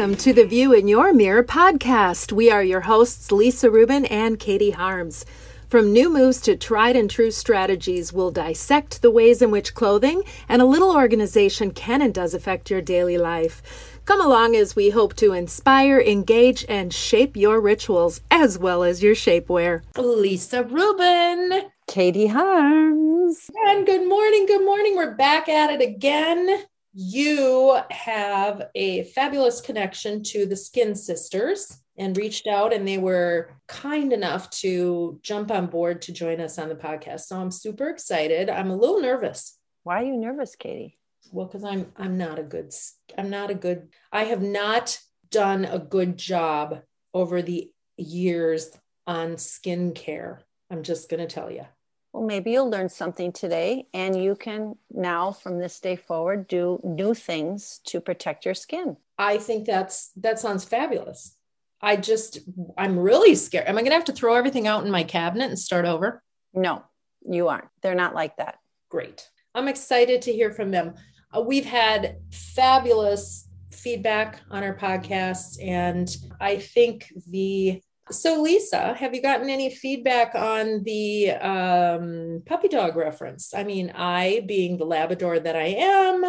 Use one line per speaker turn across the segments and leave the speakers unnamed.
Welcome to the View in Your Mirror podcast. We are your hosts, Lisa Rubin and Katie Harms. From new moves to tried and true strategies, we'll dissect the ways in which clothing and a little organization can and does affect your daily life. Come along as we hope to inspire, engage, and shape your rituals as well as your shapewear.
Lisa Rubin.
Katie Harms.
And good morning. Good morning. We're back at it again. You have a fabulous connection to the Skin Sisters and reached out, and they were kind enough to jump on board to join us on the podcast. So I'm super excited. I'm a little nervous.
Why are you nervous, Katie?
Well, because I'm I'm not a good I'm not a good I have not done a good job over the years on skincare. I'm just gonna tell you.
Well, maybe you'll learn something today, and you can now, from this day forward, do new things to protect your skin.
I think that's that sounds fabulous. I just I'm really scared. Am I going to have to throw everything out in my cabinet and start over?
No, you aren't. They're not like that.
Great. I'm excited to hear from them. Uh, we've had fabulous feedback on our podcast, and I think the so, Lisa, have you gotten any feedback on the um, puppy dog reference? I mean, I being the Labrador that I am,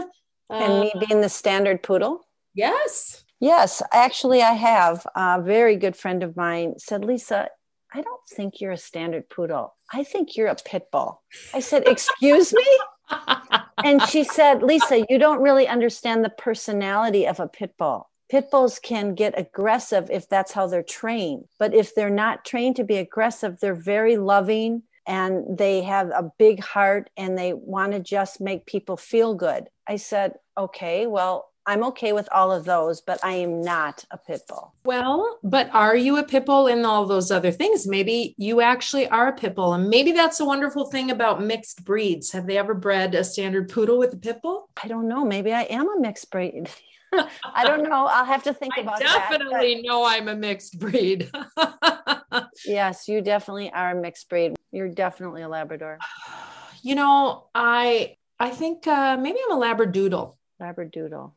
and me uh, being the standard poodle.
Yes.
Yes, actually, I have. A very good friend of mine said, Lisa, I don't think you're a standard poodle. I think you're a pit bull. I said, Excuse me? and she said, Lisa, you don't really understand the personality of a pit bull pit bulls can get aggressive if that's how they're trained. But if they're not trained to be aggressive, they're very loving and they have a big heart and they want to just make people feel good. I said, okay, well, I'm okay with all of those, but I am not a pit bull.
Well, but are you a pit bull in all those other things? Maybe you actually are a pit bull. And maybe that's a wonderful thing about mixed breeds. Have they ever bred a standard poodle with a pit bull?
I don't know. Maybe I am a mixed breed. I don't know. I'll have to think
I
about
definitely that, know I'm a mixed breed.
yes, you definitely are a mixed breed. You're definitely a Labrador.
You know, I I think uh, maybe I'm a Labradoodle.
Labradoodle,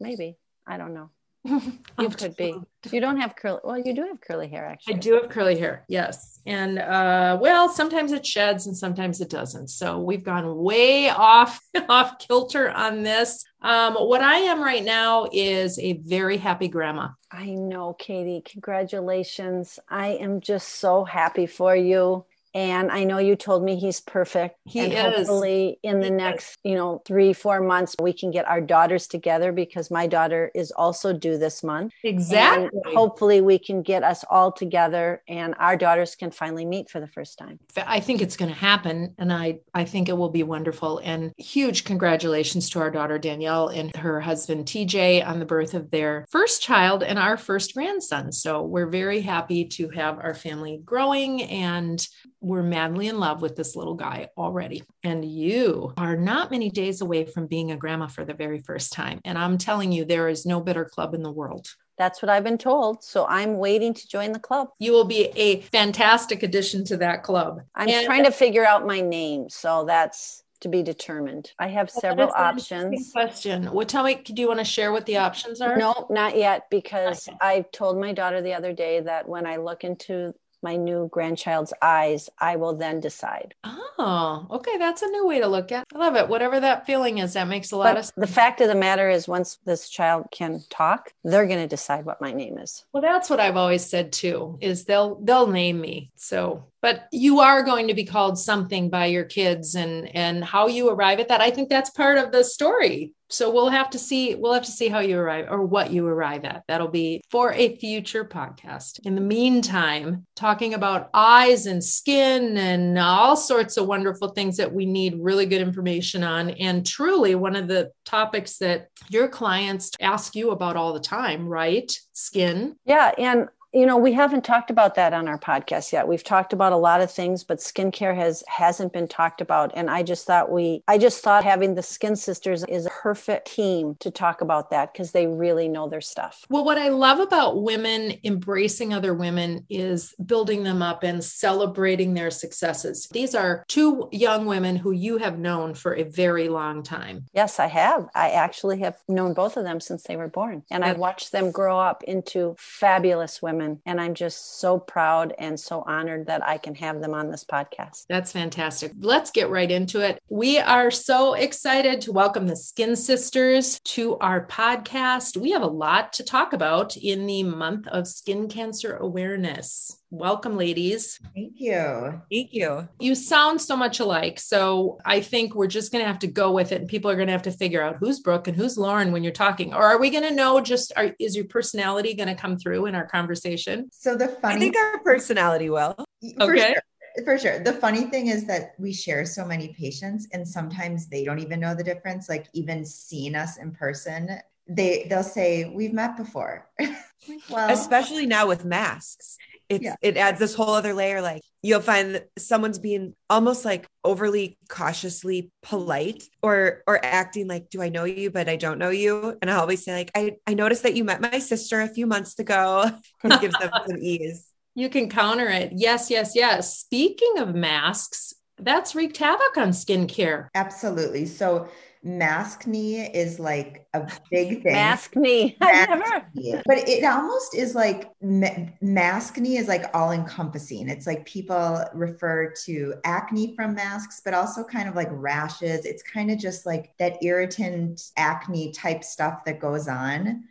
maybe. I don't know. you could be. You don't have curly. Well, you do have curly hair, actually.
I do have curly hair, yes. And uh, well, sometimes it sheds and sometimes it doesn't. So we've gone way off off kilter on this. Um, what I am right now is a very happy grandma.
I know, Katie. Congratulations! I am just so happy for you. And I know you told me he's perfect.
He
and
is.
Hopefully, in the next, you know, three, four months, we can get our daughters together because my daughter is also due this month.
Exactly.
And hopefully, we can get us all together and our daughters can finally meet for the first time.
I think it's going to happen. And I, I think it will be wonderful. And huge congratulations to our daughter, Danielle, and her husband, TJ, on the birth of their first child and our first grandson. So we're very happy to have our family growing and we're madly in love with this little guy already. And you are not many days away from being a grandma for the very first time. And I'm telling you, there is no better club in the world.
That's what I've been told. So I'm waiting to join the club.
You will be a fantastic addition to that club.
I'm and- trying to figure out my name. So that's to be determined. I have several options.
Question. What tell me, do you want to share what the options are?
No, not yet, because okay. I told my daughter the other day that when I look into my new grandchild's eyes, I will then decide.
Oh, okay. That's a new way to look at. It. I love it. Whatever that feeling is, that makes a lot
but
of sense.
The fact of the matter is once this child can talk, they're going to decide what my name is.
Well, that's what I've always said too, is they'll they'll name me. So but you are going to be called something by your kids and and how you arrive at that. I think that's part of the story. So we'll have to see we'll have to see how you arrive or what you arrive at. That'll be for a future podcast. In the meantime talking about eyes and skin and all sorts of wonderful things that we need really good information on. And truly one of the topics that your clients ask you about all the time right? Skin.
Yeah and You know, we haven't talked about that on our podcast yet. We've talked about a lot of things, but skincare has hasn't been talked about. And I just thought we I just thought having the Skin Sisters is a perfect team to talk about that because they really know their stuff.
Well, what I love about women embracing other women is building them up and celebrating their successes. These are two young women who you have known for a very long time.
Yes, I have. I actually have known both of them since they were born. And I watched them grow up into fabulous women. And I'm just so proud and so honored that I can have them on this podcast.
That's fantastic. Let's get right into it. We are so excited to welcome the Skin Sisters to our podcast. We have a lot to talk about in the month of skin cancer awareness. Welcome, ladies.
Thank you.
Thank you.
You sound so much alike. So I think we're just going to have to go with it. And people are going to have to figure out who's Brooke and who's Lauren when you're talking. Or are we going to know just, are, is your personality going to come through in our conversation?
So the funny,
I think our personality will.
Okay.
sure, for sure. The funny thing is that we share so many patients, and sometimes they don't even know the difference. Like even seeing us in person, they they'll say we've met before. well,
Especially now with masks. It's
Yeah.
it adds this whole other layer. Like you'll find that someone's being almost like overly cautiously polite or or acting like, do I know you, but I don't know you? And I always say, like, I, I noticed that you met my sister a few months ago. it gives them some ease.
You can counter it. Yes, yes, yes. Speaking of masks, that's wreaked havoc on skincare.
absolutely. So maskne is like a big thing.
Mask. I
Mask
never.
knee. But it almost is like ma- maskne is like all encompassing. It's like people refer to acne from masks, but also kind of like rashes. It's kind of just like that irritant acne type stuff that goes on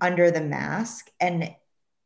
under the mask. And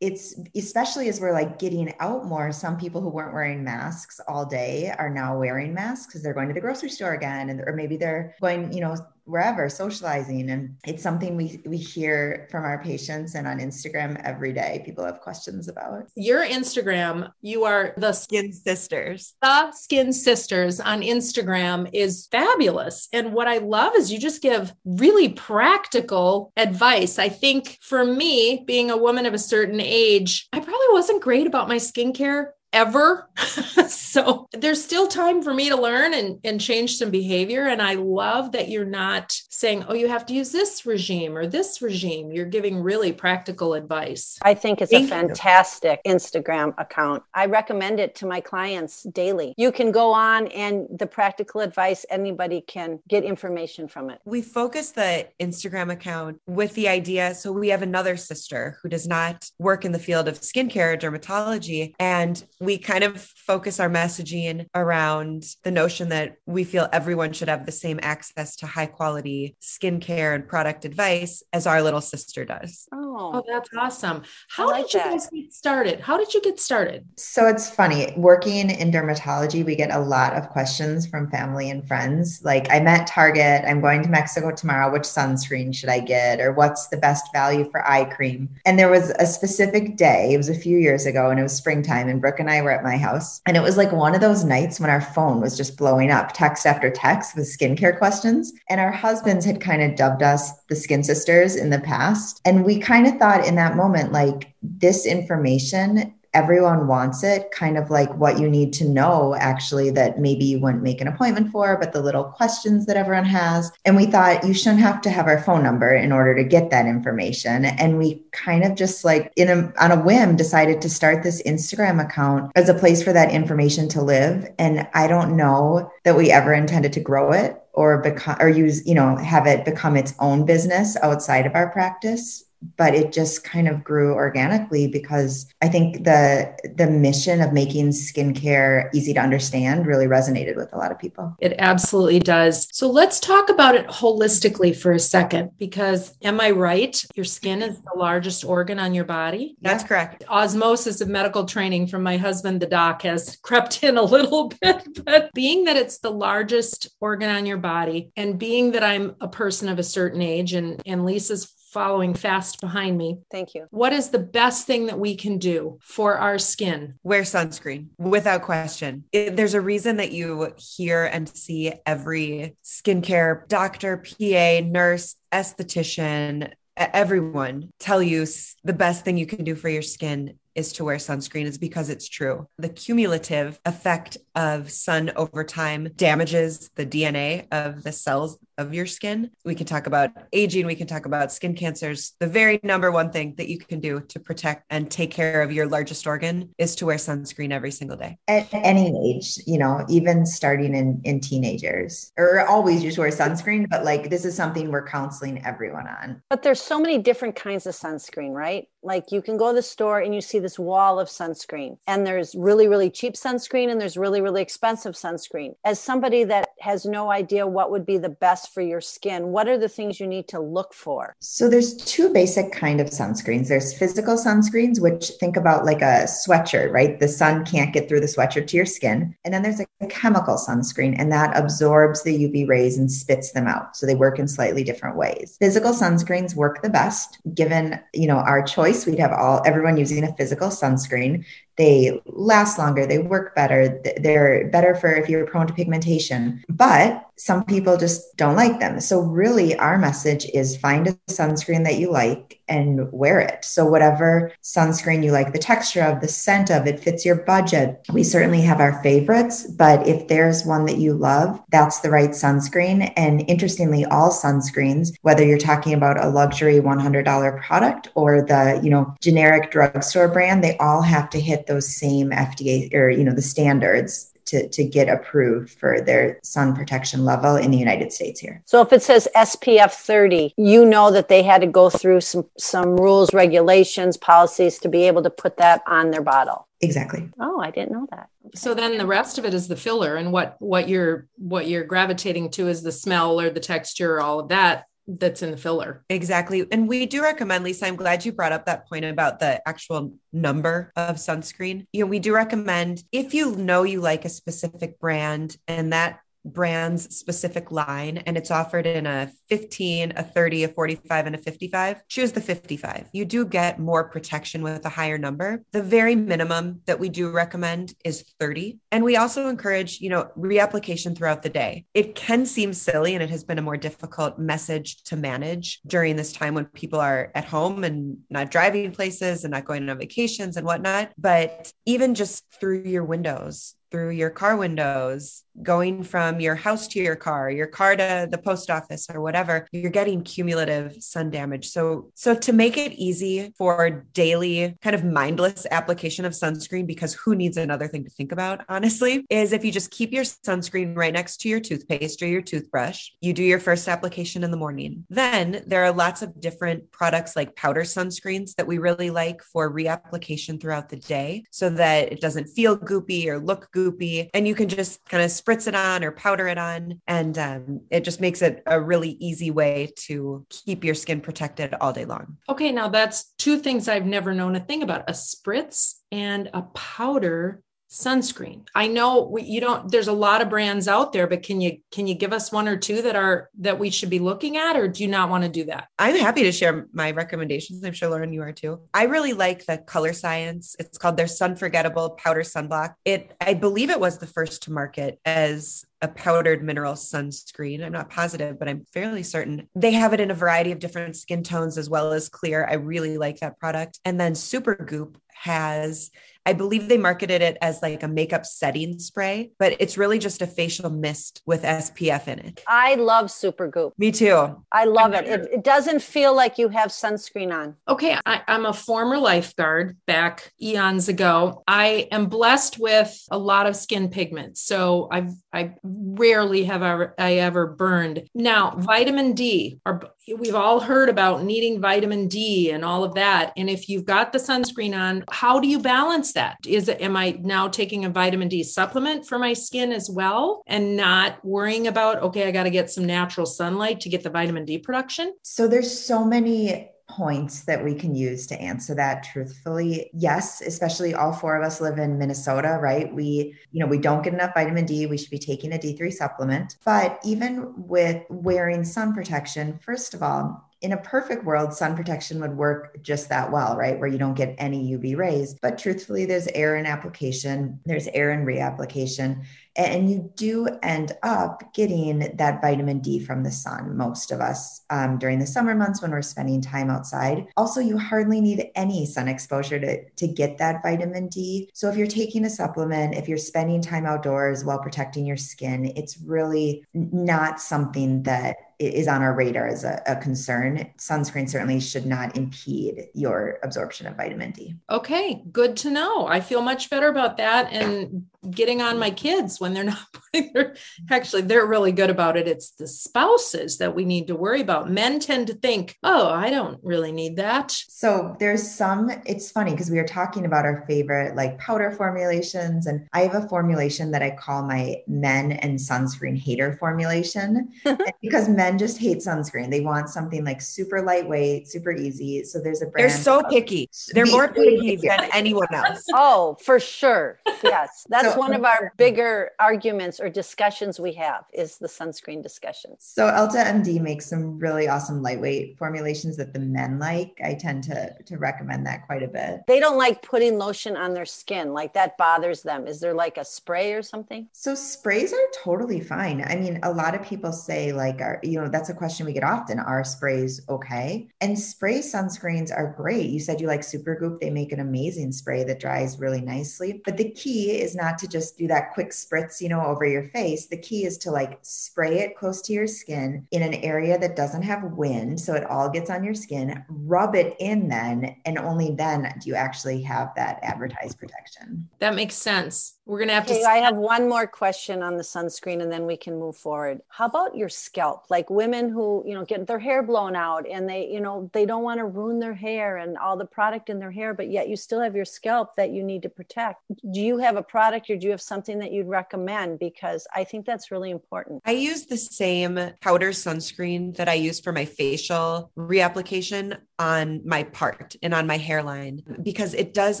it's especially as we're like getting out more, some people who weren't wearing masks all day are now wearing masks because they're going to the grocery store again, and or maybe they're going, you know, wherever socializing and it's something we we hear from our patients and on instagram every day people have questions about
Your Instagram, you are the
Skin sisters.
the Skin Sisters on Instagram is fabulous. And what I love is you just give really practical advice. I think for me, being a woman of a certain age, I probably wasn't great about my skincare ever. so there's still time for me to learn and, and change some behavior. And I love that you're not saying, oh, you have to use this regime or this regime. You're giving really practical advice.
I think it's
Thank
a
you.
fantastic Instagram account. I recommend it to my clients daily. You can go on and the practical advice, anybody can get information from it.
we focus the Instagram account with the idea. So we have another sister who does not work in the field of skincare or dermatology. And we kind of focus our messaging around the notion that we feel everyone should have the same access to high quality skincare and product advice as our little sister does.
Oh,
Oh,
that's awesome. How
like
did you
that.
guys get started? How did you get started?
so it's funny working in dermatology we get a lot of questions from family and friends like I met target i'm going to mexico tomorrow which sunscreen should i get or what's the best value for eye cream and there was a specific day it was a few years ago and it was springtime and brooke and i were at my house and it was like one of those nights when our phone was just blowing up text after text with skincare questions. And our husbands had kind of dubbed us the skin sisters in the past. And we kind of thought in that moment like this information everyone wants it kind of like what you need to know actually that maybe you wouldn't make an appointment for but the little questions that everyone has. And we thought you shouldn't have to have our phone number in order to get that information. And we kind of just like in a on a whim decided to start this Instagram account as a place for that information to live. And I don't know that we ever intended to grow it or become or use you know have it become its own business outside of our practice but it just kind of grew organically because I think the the mission of making skincare easy to understand really resonated with a lot of people.
It absolutely does. So let's talk about it holistically for a second because am I right? Your skin is the largest organ on your body.
That's correct.
Osmosis of medical training from my husband, the doc, has crept in a little bit. But being that it's the largest organ on your body, and being that I'm a person of a certain age, and, and Lisa's following fast behind me,
thank you.
what is the best thing that we can do for our skin?
Wear sunscreen without question. It- there's a reason that you hear and see every skincare doctor, PA, nurse, esthetician, everyone tell you the best thing you can do for your skin is to wear sunscreen is because it's true. The cumulative effect of sun over time damages the DNA of the cells of your skin. We can talk about aging, we can talk about skin cancers. The very number one thing that you can do to protect and take care of your largest organ is to wear sunscreen every single day.
At any age, you know, even starting in, in teenagers, or always just wear sunscreen, but like this is something we're counseling everyone on.
But there's so many different kinds of sunscreen, right? Like you can go to the store and you see this wall of sunscreen, and there's really, really cheap sunscreen and there's really, really expensive sunscreen. As somebody that has no idea what would be the best for your skin, what are the things you need to look for?
So there's two basic kind of sunscreens. There's physical sunscreens, which think about like a sweatshirt, right? The sun can't get through the sweatshirt to your skin. And then there's a chemical sunscreen, and that absorbs the UV rays and spits them out. So they work in slightly different ways. Physical sunscreens work the best given, you know, our choice we'd have all everyone using a physical sunscreen they last longer, they work better, they're better for if you're prone to pigmentation. But some people just don't like them. So, really, our message is find a sunscreen that you like and wear it. So, whatever sunscreen you like, the texture of, the scent of, it fits your budget. We certainly have our favorites, but if there's one that you love, that's the right sunscreen. And interestingly, all sunscreens, whether you're talking about a luxury $100 product or the, you know, generic drugstore brand, they all have to hit those same FDA or, you know, the standards to, to get approved for their sun protection level in the United States here.
So if it says SPF 30, you know that they had to go through some some rules, regulations, policies to be able to put that on their bottle.
Exactly.
Oh, I didn't know that.
Okay. So then the rest of it is the filler and what what you're what you're gravitating to is the smell or the texture, or all of that that's in the filler.
Exactly. And we do recommend, Lisa, I'm glad you brought up that point about the actual number of sunscreen. You know, we do recommend if you know you like a specific brand and that brand's specific line and it's offered in a 15, a 30, a 45, and a 55, choose the 55. You do get more protection with a higher number. The very minimum that we do recommend is 30. And we also encourage, you know, reapplication throughout the day. It can seem silly and it has been a more difficult message to manage during this time when people are at home and not driving places and not going on vacations and whatnot. But even just through your windows, through your car windows, going from your house to your car, your car to the post office or whatever, you're getting cumulative sun damage. So so to make it easy for daily kind of mindless application of sunscreen because who needs another thing to think about is if you just keep your sunscreen right next to your toothpaste or your toothbrush, you do your first application in the morning. Then there are lots of different products like powder sunscreens that we really like for reapplication throughout the day so that it doesn't feel goopy or look goopy and you can just kind of spritz it on or powder it on. And um, it just makes it a really easy way to keep your skin protected all day long.
Okay, now that's two things I've never known a thing about a spritz and a powder sunscreen i know we, you don't there's a lot of brands out there but can you can you give us one or two that are that we should be looking at or do you not want to do that
i'm happy to share my recommendations i'm sure lauren you are too i really like the Colorescience it's called their Sunforgettable powder sunblock it i believe it was the first to market as a powdered mineral sunscreen. I'm not positive, but I'm fairly certain. They have it in a variety of different skin tones as well as clear. I really like that product. And then Supergoop has I believe they marketed it as like a makeup setting spray, but it's really just a facial mist with SPF in it.
I love Supergoop.
Me too.
I love it. it. It doesn't feel like you have sunscreen on.
Okay. I, I'm a former lifeguard back eons ago. I am blessed with a lot of skin pigment. So I've, I rarely have ever, I ever burned. Now, vitamin D, are, we've all heard about needing vitamin D and all of that. And if you've got the sunscreen on, how do you balance that? Is it, am I now taking a vitamin D supplement for my skin as well and not worrying about, okay, I got to get some natural sunlight to get the vitamin D production?
So there's so many points that we can use to answer that truthfully yes especially all four of us live in minnesota right we you know we don't get enough vitamin d we should be taking a d3 supplement but even with wearing sun protection first of all in a perfect world, sun protection would work just that well, right? Where you don't get any UV rays. But truthfully, there's air in application, there's air in reapplication. And you do end up getting that vitamin D from the sun, most of us um, during the summer months when we're spending time outside. Also, you hardly need any sun exposure to, to get that vitamin D. So if you're taking a supplement, if you're spending time outdoors while protecting your skin, it's really not something that is on our radar as a, a, concern. Sunscreen certainly should not impede your absorption of vitamin D.
Okay, good to know. I feel much better about that and getting on my kids when they're not putting their actually they're really good about it. It's the spouses that we need to worry about. Men tend to think, "Oh, I don't really need that."
So, there's some it's funny because we were talking about our favorite like powder formulations and I have a formulation that I call my men and sunscreen hater formulation because men men just hate sunscreen. They want something like super lightweight, super easy. So there's a brand.
They're so picky. They're more picky than anyone else.
Oh, for sure. Yes. That's so, one of our bigger arguments or discussions we have is the sunscreen discussion.
So EltaMD makes some really awesome lightweight formulations that the men like. I tend to to recommend that quite a bit.
They don't like putting lotion on their skin. Like that bothers them. Is there like a spray or something?
So sprays are totally fine. I mean, a lot of people say like are you know, that's a question we get often. Are sprays okay? And spray sunscreens are great. You said you like Supergoop. They make an amazing spray that dries really nicely. But the key is not to just do that quick spritz, you know, over your face. The key is to like spray it close to your skin in an area that doesn't have wind. So it all gets on your skin, rub it in then, and only then do you actually have that advertised protection.
That makes sense. We're going to have
okay,
to.
I have one more question on the sunscreen and then we can move forward. How about your scalp? Like women who, you know, get their hair blown out and they, you know, they don't want to ruin their hair and all the product in their hair, but yet you still have your scalp that you need to protect. Do you have a product or do you have something that you'd recommend? Because I think that's really important.
I use the same powder sunscreen that I use for my facial reapplication on my part and on my hairline because it does,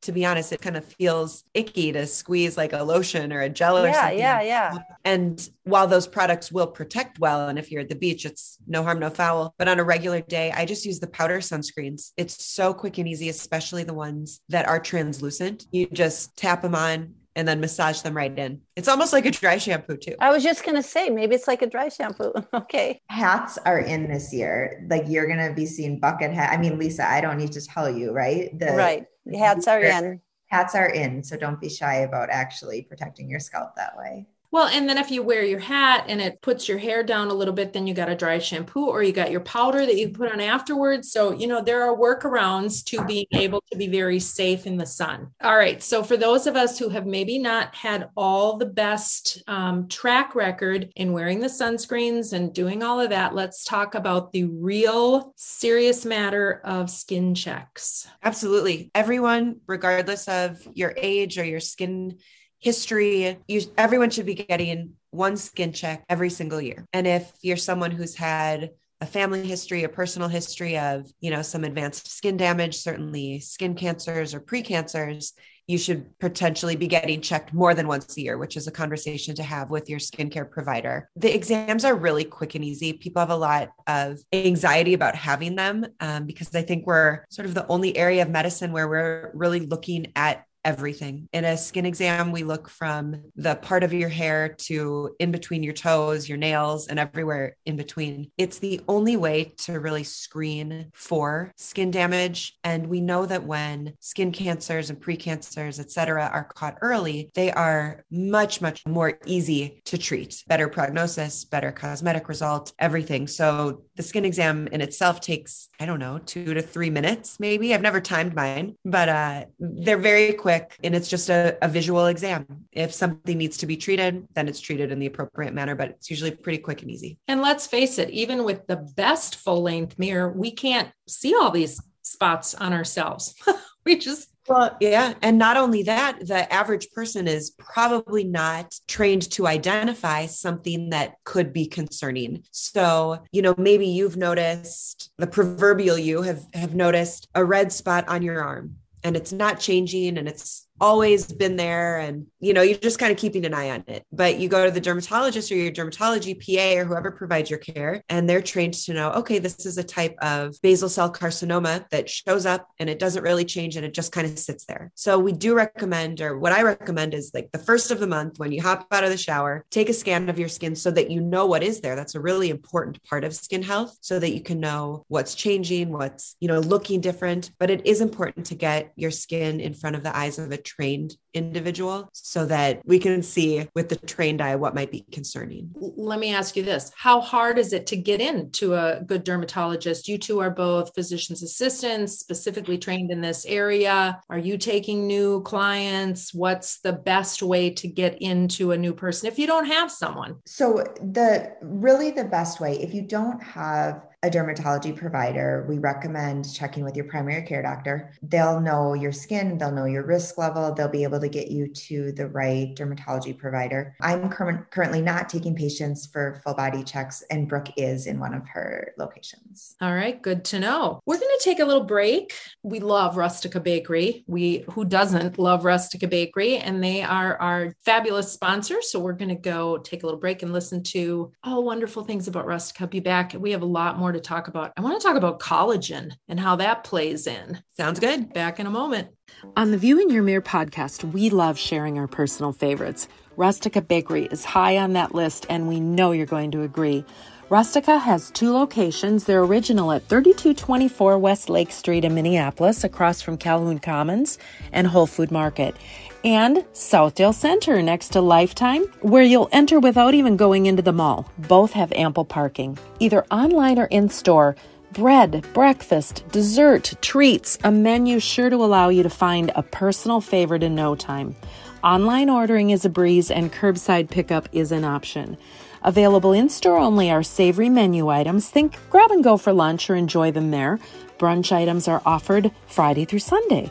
to be honest, it kind of feels icky to squeeze like like a lotion or a gel or
yeah,
something.
Yeah, yeah,
And while those products will protect well, and if you're at the beach, it's no harm, no foul. But on a regular day, I just use the powder sunscreens. It's so quick and easy, especially the ones that are translucent. You just tap them on, and then massage them right in. It's almost like a dry shampoo too.
I was just going to say maybe it's like a dry shampoo. okay.
Hats are in this year. Like you're going to be seeing bucket hat. I mean, Lisa, I don't need to tell you, right?
The, right. Hats are in
hats are in. So don't be shy about actually protecting your scalp that way.
Well, and then if you wear your hat and it puts your hair down a little bit, then you got a dry shampoo or you got your powder that you put on afterwards. So, you know, there are workarounds to being able to be very safe in the sun. All right. So, for those of us who have maybe not had all the best um, track record in wearing the sunscreens and doing all of that, let's talk about the real serious matter of skin checks.
Absolutely. Everyone, regardless of your age or your skin history you everyone should be getting one skin check every single year and if you're someone who's had a family history a personal history of you know some advanced skin damage certainly skin cancers or precancers you should potentially be getting checked more than once a year, which is a conversation to have with your skincare provider. The exams are really quick and easy. People have a lot of anxiety about having them um, because I think we're sort of the only area of medicine where we're really looking at everything. In a skin exam, we look from the part of your hair to in between your toes, your nails, and everywhere in between. It's the only way to really screen for skin damage. And we know that when skin cancers and precancers, et cetera, are caught early, they are much, much more easy to treat. Better prognosis, better cosmetic result, everything. So the skin exam in itself takes, I don't know, two to three minutes, maybe. I've never timed mine, but uh, they're very quick quick and it's just a, a visual exam. If something needs to be treated, then it's treated in the appropriate manner, but it's usually pretty quick and easy.
And let's face it, even with the best full length mirror, we can't see all these spots on ourselves. we just
well, yeah. And not only that, the average person is probably not trained to identify something that could be concerning. So, you know, maybe you've noticed the proverbial you have, have noticed a red spot on your arm and it's not changing and it's always been there and you know you're just kind of keeping an eye on it. But you go to the dermatologist or your dermatology pa or whoever provides your care and they're trained to know okay this is a type of basal cell carcinoma that shows up and it doesn't really change and it just kind of sits there. So we do recommend or what i recommend is like the first of the month when you hop out of the shower take a scan of your skin so that you know what is there. That's a really important part of skin health so that you can know what's changing what's you know looking different. But it is important to get your skin in front of the eyes of a trained individual so that we can see with the trained eye what might be concerning.
Let me ask you this How hard is it to get into a good dermatologist? You two are both physician's assistants, specifically trained in this area. Are you taking new clients? What's the best way to get into a new person if you don't have someone?
So, the really the best way, if you don't have a dermatology provider, we recommend checking with your primary care doctor. They'll know your skin, they'll know your risk level, they'll be able to get you to the right dermatology provider. I'm cur- currently not taking patients for full body checks, and Brooke is in one of her locations.
All right, good to know. We're going to take a little break. We love Rustica Bakery. We who doesn't love Rustica Bakery, and they are our fabulous sponsor. So we're going to go take a little break and listen to all wonderful things about Rustica. Be back. We have a lot more more to talk about. I want to talk about collagen and how that plays in.
Sounds good.
Back in a moment.
On the View in Your Mirror podcast, we love sharing our personal favorites. Rustica Bakery is high on that list, and we know you're going to agree. Rustica has two locations. They're original at 3224 West Lake Street in Minneapolis, across from Calhoun Commons and Whole Food Market and Southdale Center next to Lifetime, where you'll enter without even going into the mall. Both have ample parking, either online or in store. Bread, breakfast, dessert, treats, a menu sure to allow you to find a personal favorite in no time. Online ordering is a breeze and curbside pickup is an option. Available in store only are savory menu items. Think grab and go for lunch or enjoy them there. Brunch items are offered Friday through Sunday.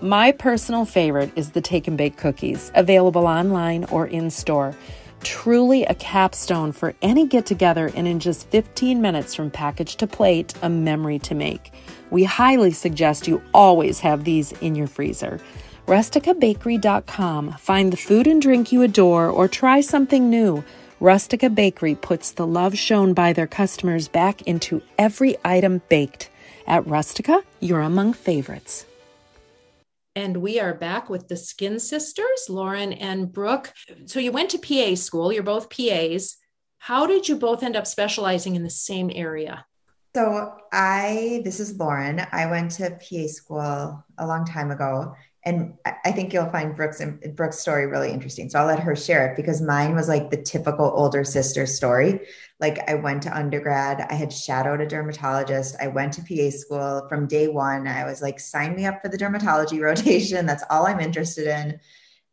My personal favorite is the Take and Bake cookies, available online or in store. Truly a capstone for any get together, and in just 15 minutes from package to plate, a memory to make. We highly suggest you always have these in your freezer. RusticaBakery.com. Find the food and drink you adore or try something new. Rustica Bakery puts the love shown by their customers back into every item baked. At Rustica, you're among favorites.
And we are back with the Skin Sisters, Lauren and Brooke. So you went to PA school, you're both PAs. How did you both end up specializing in the same area?
So I, this is Lauren. I went to PA school a long time ago and I think you'll find Brooke's Brooke's story really interesting. So I'll let her share it because mine was like the typical older sister story. Like I went to undergrad, I had shadowed a dermatologist. I went to PA school from day one. I was like, sign me up for the dermatology rotation. That's all I'm interested in.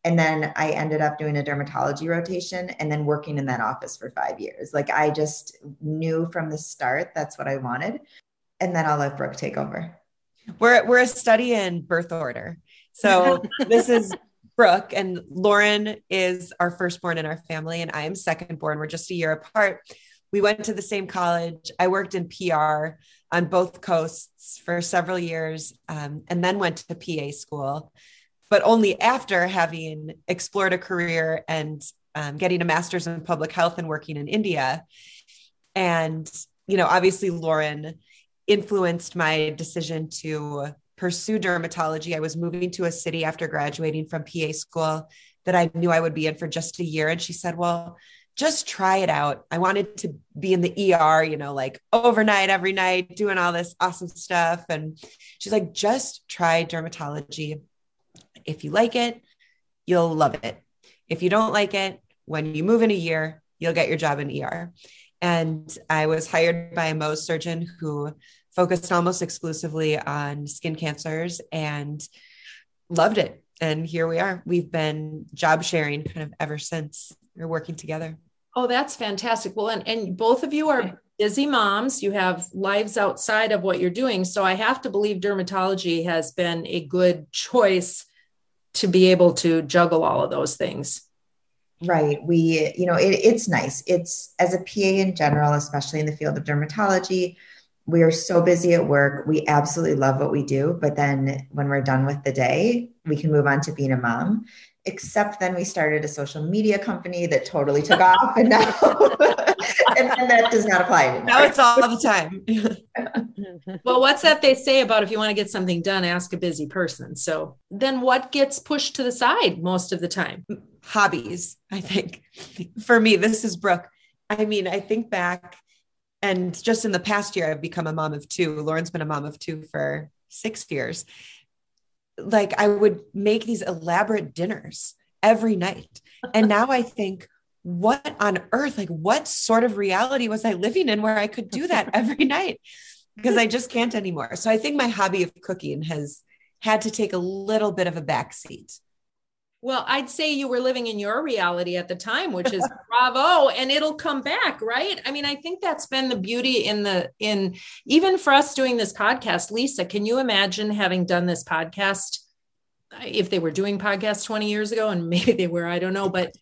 And then I ended up doing a dermatology rotation and then working in that office for five years. Like I just knew from the start that's what I wanted. And then I'll let Brooke take over.
We're we're a study in birth order. So this is Brooke and Lauren is our firstborn in our family, and I am secondborn. We're just a year apart. We went to the same college. I worked in PR on both coasts for several years um, and then went to PA school, but only after having explored a career and um, getting a master's in public health and working in India. And, you know, obviously, Lauren influenced my decision to pursue dermatology. I was moving to a city after graduating from PA school that I knew I would be in for just a year. And she said, Well, just try it out. I wanted to be in the ER, you know, like overnight, every night, doing all this awesome stuff. And she's like, just try dermatology. If you like it, you'll love it. If you don't like it, when you move in a year, you'll get your job in ER. And I was hired by a Mohs surgeon who focused almost exclusively on skin cancers and loved it. And here we are. We've been job sharing kind of ever since. We're working together.
Oh, that's fantastic. Well, and, and both of you are busy moms. You have lives outside of what you're doing. So I have to believe dermatology has been a good choice to be able to juggle all of those things.
Right. We, you know, it, it's nice. It's as a PA in general, especially in the field of dermatology, we are so busy at work. We absolutely love what we do. But then when we're done with the day, we can move on to being a mom. Except then we started a social media company that totally took off. And now, and, and that does not apply anymore.
Now it's all the time.
well, what's that they say about if you want to get something done, ask a busy person. So then what gets pushed to the side most of the time?
Hobbies, I think. For me, this is Brooke. I mean, I think back and just in the past year, I've become a mom of two. Lauren's been a mom of two for six years. Like I would make these elaborate dinners every night. And now I think, what on earth, like what sort of reality was I living in where I could do that every night? Because I just can't anymore. So I think my hobby of cooking has had to take a little bit of a backseat.
Well, I'd say you were living in your reality at the time, which is bravo, and it'll come back, right? I mean, I think that's been the beauty in the in even for us doing this podcast. Lisa, can you imagine having done this podcast if they were doing podcasts 20 years ago and maybe they were, I don't know, but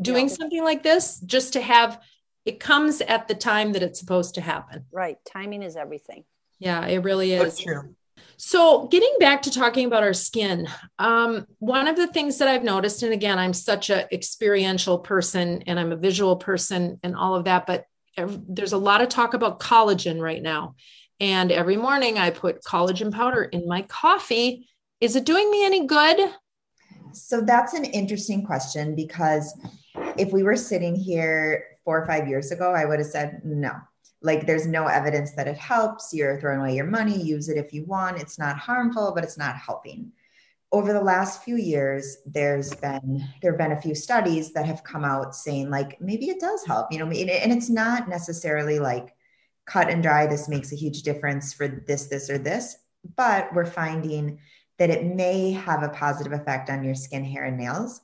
doing yeah. something like this just to have it comes at the time that it's supposed to happen.
Right. Timing is everything.
Yeah, it really is.
That's true.
So, getting back to talking about our skin, um, one of the things that I've noticed, and again, I'm such an experiential person and I'm a visual person and all of that, but there's a lot of talk about collagen right now. And every morning I put collagen powder in my coffee. Is it doing me any good?
So, that's an interesting question because if we were sitting here four or five years ago, I would have said no. Like there's no evidence that it helps. You're throwing away your money. Use it if you want. It's not harmful but it's not helping. Over the last few years there's been there have been a few studies that have come out saying like maybe it does help you know and it's not necessarily like cut and dry this makes a huge difference for this this or this but we're finding that it may have a positive effect on your skin hair and nails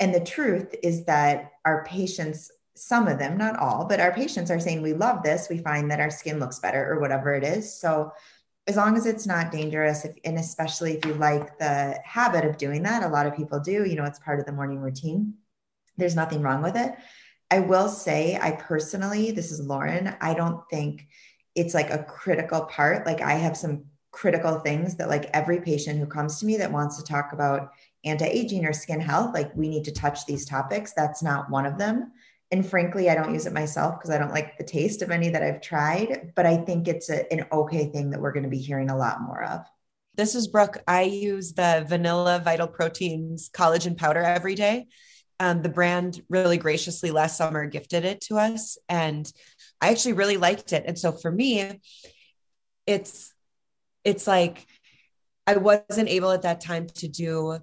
and the truth is that our patients some of them, not all, but our patients are saying, we love this. We find that our skin looks better or whatever it is. So, as long as it's not dangerous, if, and especially if you like the habit of doing that, a lot of people do, you know, it's part of the morning routine. There's nothing wrong with it. I will say, I personally, this is Lauren, I don't think it's like a critical part. Like, I have some critical things that, like, every patient who comes to me that wants to talk about anti aging or skin health, like, we need to touch these topics. That's not one of them and frankly, I don't use it myself because I don't like the taste of any that I've tried, but I think it's a, an okay thing that we're going to be hearing a lot more of.
This is Brooke. I use the vanilla vital proteins collagen powder every day. Um, the brand really graciously last summer gifted it to us, and I actually really liked it. And so for me, it's it's like I wasn't able at that time to do,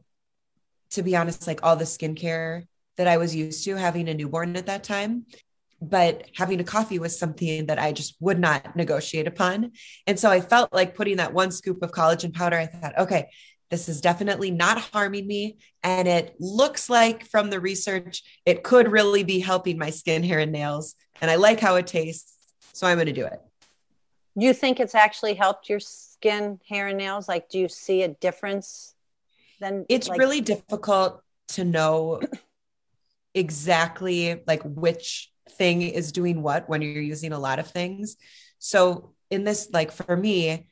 to be honest, like all the skincare that I was used to having a newborn at that time. But having a coffee was something that I just would not negotiate upon. And so I felt like putting that one scoop of collagen powder, I thought, okay, this is definitely not harming me. And it looks like from the research, it could really be helping my skin, hair, and nails. And I like how it tastes. So I'm going to do it.
You think it's actually helped your skin, hair, and nails? Like, do you see a difference? Then
it's
like-
really difficult to know exactly like which thing is doing what when you're using a lot of things. So in this, like for me,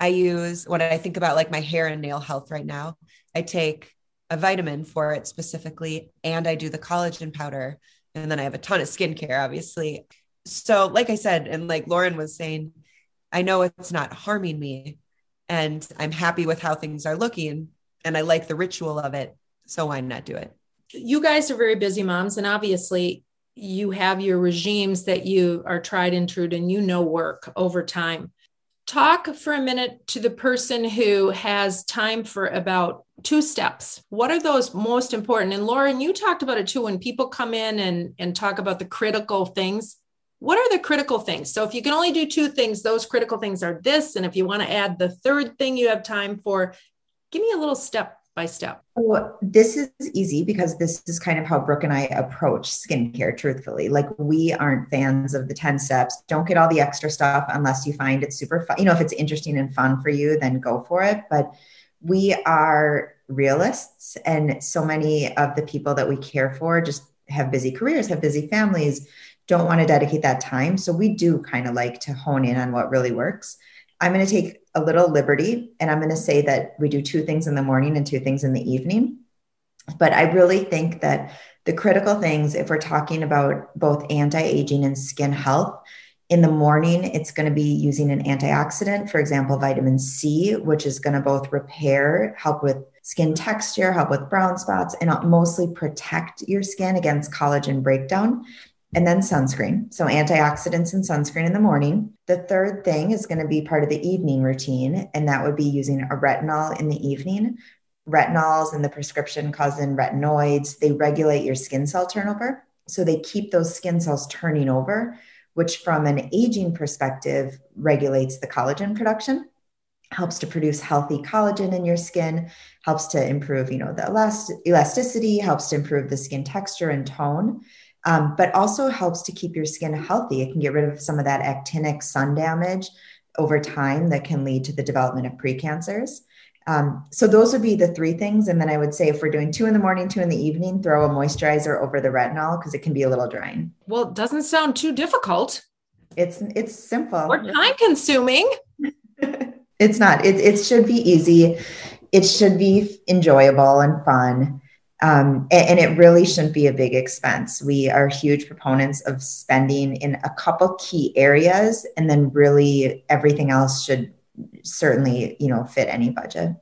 I use when I think about like my hair and nail health right now, I take a vitamin for it specifically, and I do the collagen powder. And then I have a ton of skincare, obviously. So, like I said, and like Lauren was saying, I know it's not harming me, and I'm happy with how things are looking, and I like the ritual of it. So, why not do it?
you guys are very busy moms, and obviously you have your regimes that you are tried and true and you know work over time. Talk for a minute to the person who has time for about two steps. What are those most important? And Lauren, you talked about it too when people come in and, and talk about the critical things. What are the critical things? So, if you can only do two things, those critical things are this. And if you want to add the third thing you have time for, give me a little step by step?
This is easy because this is kind of how Brooke and I approach skincare, truthfully. Like we aren't fans of the 10 steps. Don't get all the extra stuff unless you find it super fun. You know, if it's interesting and fun for you, then go for it. But we are realists and so many of the people that we care for just have busy careers, have busy families, don't want to dedicate that time. So we do kind of like to hone in on what really works. I'm going to take a little liberty and I'm going to say that we do two things in the morning and two things in the evening. But I really think that the critical things, if we're talking about both anti aging and skin health, in the morning, it's going to be using an antioxidant, for example, vitamin C, which is going to both repair, help with skin texture, help with brown spots, and mostly protect your skin against collagen breakdown. And then sunscreen. So, antioxidants and sunscreen in the morning. The third thing is going to be part of the evening routine, and that would be using a retinol in the evening. Retinols and the prescription cousin retinoids, they regulate your skin cell turnover. So, they keep those skin cells turning over which from an aging perspective regulates the collagen production helps to produce healthy collagen in your skin helps to improve you know the elast- elasticity helps to improve the skin texture and tone um, but also helps to keep your skin healthy it can get rid of some of that actinic sun damage over time that can lead to the development of precancers um, so those would be the three things. And then I would say if we're doing two in the morning, two in the evening, throw a moisturizer over the retinol because it can be a little drying.
Well, it doesn't sound too difficult.
It's it's simple.
Or time consuming.
it's not. It it should be easy. It should be enjoyable and fun. Um, and, and, it really shouldn't be a big expense. We are huge proponents of spending in a couple key areas, and then really everything else should certainly, you know, fit any budget.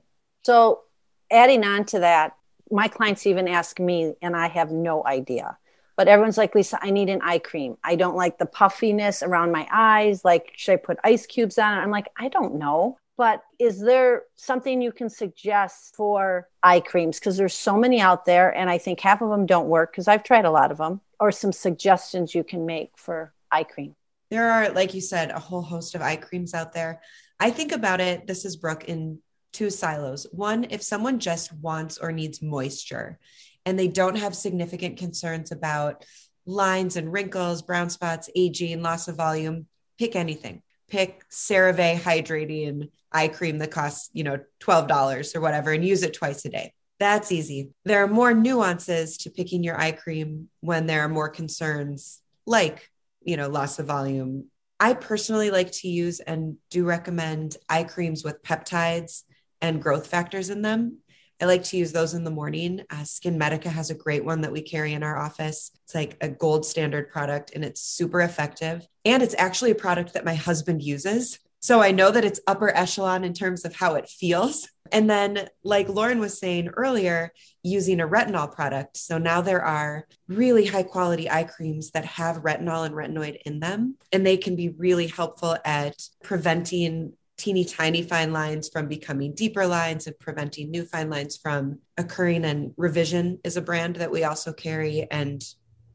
So adding on to that, my clients even ask me, and I have no idea. But everyone's like, Lisa, I need an eye cream. I don't like the puffiness around my eyes. Like, should I put ice cubes on it? I'm like, I don't know. But is there something you can suggest for eye creams? Because there's so many out there, and I think half of them don't work because I've tried a lot of them. Or some suggestions you can make for eye cream?
There are, like you said, a whole host of eye creams out there. I think about it, this is Brooke, in two silos. One, if someone just wants or needs moisture and they don't have significant concerns about lines and wrinkles, brown spots, aging, loss of volume, pick anything. Pick CeraVe hydrating eye cream that costs, you know, $12 or whatever and use it twice a day. That's easy. There are more nuances to picking your eye cream when there are more concerns like, you know, loss of volume, I personally like to use and do recommend eye creams with peptides and growth factors in them. I like to use those in the morning. Uh, SkinMedica has a great one that we carry in our office. It's like a gold standard product and it's super effective. And it's actually a product that my husband uses. So I know that it's upper echelon in terms of how it feels. And then, like Lauren was saying earlier, using a retinol product. So now there are really high quality eye creams that have retinol and retinoid in them, and they can be really helpful at preventing teeny tiny fine lines from becoming deeper lines and preventing new fine lines from occurring. And Revision is a brand that we also carry and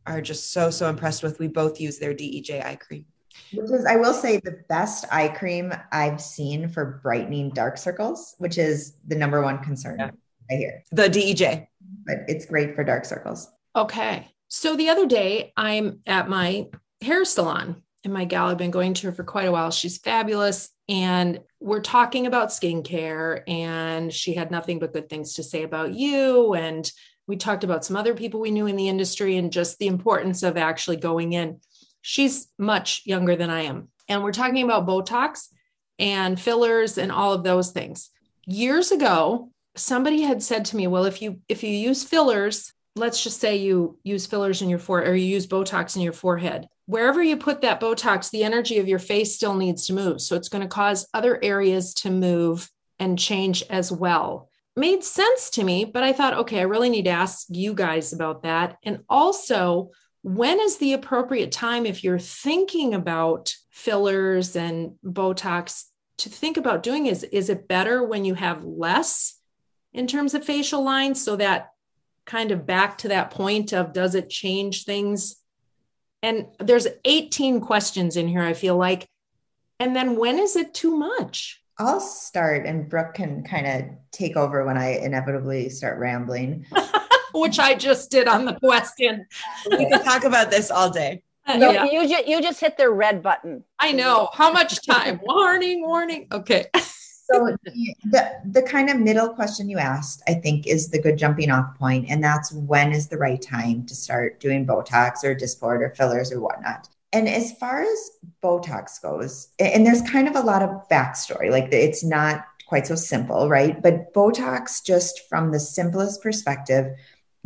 are just so, so impressed with. We both use their DEJ eye cream.
Which is, I will say, the best eye cream I've seen for brightening dark circles, which is the number one concern yeah. I hear.
The DEJ.
But it's great for dark circles.
Okay. So the other day, I'm at my hair salon, and my gal, I've been going to her for quite a while. She's fabulous. And we're talking about skincare, and she had nothing but good things to say about you. And we talked about some other people we knew in the industry and just the importance of actually going in. She's much younger than I am. And we're talking about Botox and fillers and all of those things. Years ago, somebody had said to me, well, if you if you use fillers, let's just say you use fillers in your forehead or you use Botox in your forehead, wherever you put that Botox, the energy of your face still needs to move. So it's going to cause other areas to move and change as well. Made sense to me, but I thought, okay, I really need to ask you guys about that. And also, when is the appropriate time if you're thinking about fillers and Botox to think about doing is is it better when you have less in terms of facial lines so that kind of back to that point of does it change things and there's 18 questions in here i feel like and then when is it too much
i'll start and brooke can kind of take over when i inevitably start rambling
which I just did on the question.
We can talk about this all day.
Uh, no, yeah. you, just, you just hit the red button.
I know. How much time? warning, warning. Okay.
So the, the kind of middle question you asked, I think, is the good jumping off point, and that's when is the right time to start doing Botox or Dysport or fillers or whatnot. And as far as Botox goes, and there's kind of a lot of backstory, like it's not quite so simple, right? But Botox, just from the simplest perspective,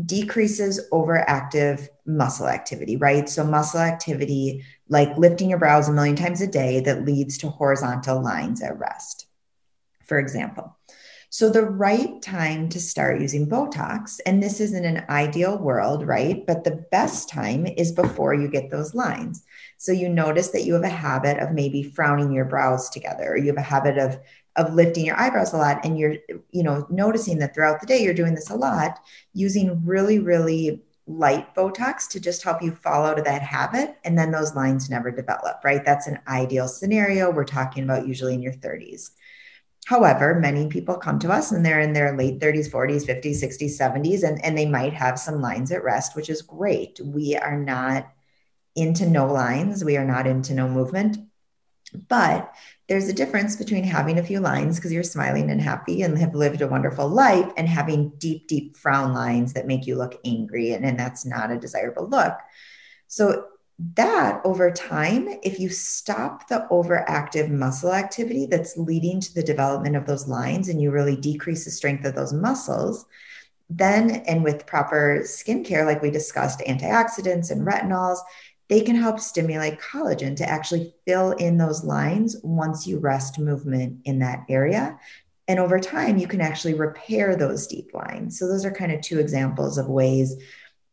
decreases overactive muscle activity, right? So, muscle activity like lifting your brows a million times a day that leads to horizontal lines at rest, for example. So, the right time to start using Botox, and this isn't an ideal world, right? But the best time is before you get those lines. So, you notice that you have a habit of maybe frowning your brows together, or you have a habit of of lifting your eyebrows a lot and you're you know noticing that throughout the day you're doing this a lot using really really light botox to just help you fall out of that habit and then those lines never develop right that's an ideal scenario we're talking about usually in your 30s however many people come to us and they're in their late 30s 40s 50s 60s 70s and, and they might have some lines at rest which is great we are not into no lines we are not into no movement but there's a difference between having a few lines because you're smiling and happy and have lived a wonderful life and having deep, deep frown lines that make you look angry. And, and that's not a desirable look. So, that over time, if you stop the overactive muscle activity that's leading to the development of those lines and you really decrease the strength of those muscles, then, and with proper skincare, like we discussed, antioxidants and retinols, they can help stimulate collagen to actually fill in those lines once you rest movement in that area. And over time, you can actually repair those deep lines. So, those are kind of two examples of ways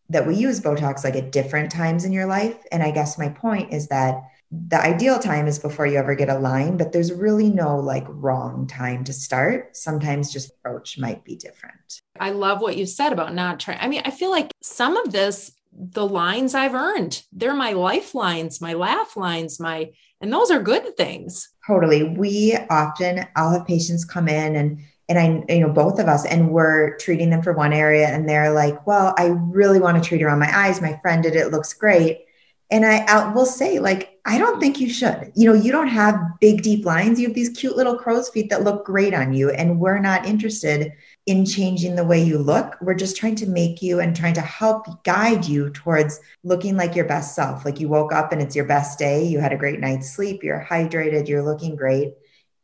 that we use Botox like at different times in your life. And I guess my point is that the ideal time is before you ever get a line, but there's really no like wrong time to start. Sometimes just approach might be different.
I love what you said about not trying. I mean, I feel like some of this the lines I've earned. They're my lifelines, my laugh lines, my, and those are good things.
Totally. We often, I'll have patients come in and, and I, you know, both of us, and we're treating them for one area and they're like, well, I really want to treat around my eyes. My friend did it, looks great. And I, I will say, like, I don't think you should. You know, you don't have big, deep lines. You have these cute little crow's feet that look great on you. And we're not interested in changing the way you look. We're just trying to make you and trying to help guide you towards looking like your best self. Like you woke up and it's your best day, you had a great night's sleep, you're hydrated, you're looking great.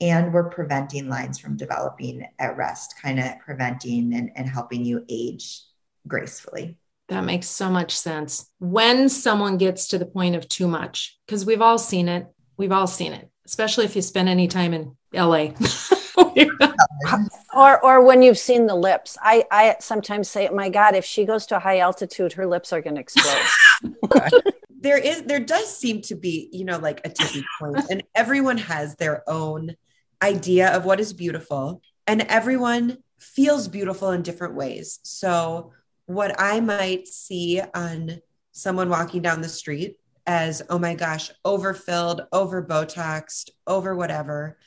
And we're preventing lines from developing at rest, kind of preventing and, and helping you age gracefully.
That makes so much sense. When someone gets to the point of too much, because we've all seen it, we've all seen it, especially if you spend any time in LA.
or or when you've seen the lips i i sometimes say my god if she goes to a high altitude her lips are going to explode
there is there does seem to be you know like a tipping point and everyone has their own idea of what is beautiful and everyone feels beautiful in different ways so what i might see on someone walking down the street as oh my gosh overfilled over botoxed over whatever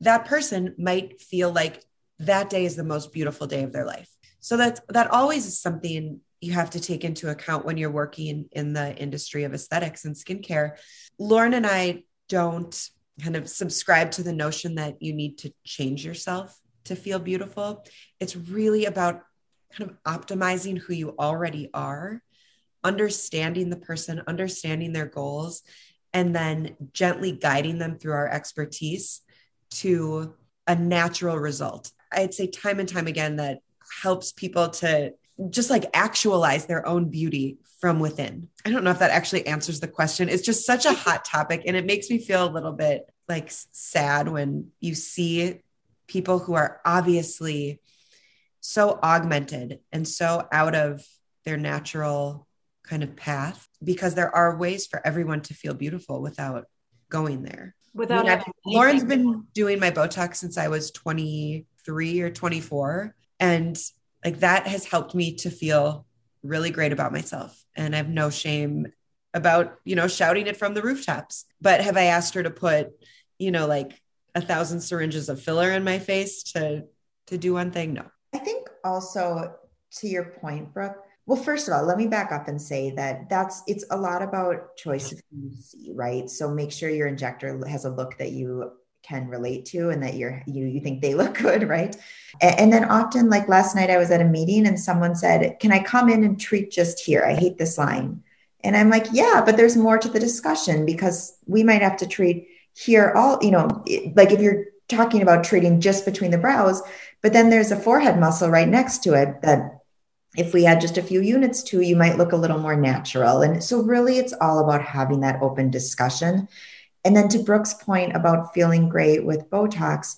that person might feel like that day is the most beautiful day of their life. So that that always is something you have to take into account when you're working in the industry of aesthetics and skincare. Lauren and I don't kind of subscribe to the notion that you need to change yourself to feel beautiful. It's really about kind of optimizing who you already are, understanding the person, understanding their goals, and then gently guiding them through our expertise to a natural result. I'd say time and time again that helps people to just like actualize their own beauty from within. I don't know if that actually answers the question. It's just such a hot topic and it makes me feel a little bit like sad when you see people who are obviously so augmented and so out of their natural kind of path because there are ways for everyone to feel beautiful without going there
without
I mean, Lauren's been doing my Botox since I was 23 or 24. And like that has helped me to feel really great about myself. And I have no shame about, you know, shouting it from the rooftops. But have I asked her to put, you know, like a thousand syringes of filler in my face to to do one thing? No.
I think also to your point, Brooke, well, first of all, let me back up and say that that's it's a lot about choice of who you see, right? So make sure your injector has a look that you can relate to and that you're you you think they look good right? And, and then often like last night i was at a meeting and someone said can i come in and treat just here? I hate this line. And i'm like yeah but there's more to the discussion because we might have to treat here all you know like if you're talking about treating just between the brows but then there's a forehead muscle right next to it that if we add just a few units to you might look a little more natural. And so really it's all about having that open discussion and then to Brooke's point about feeling great with Botox,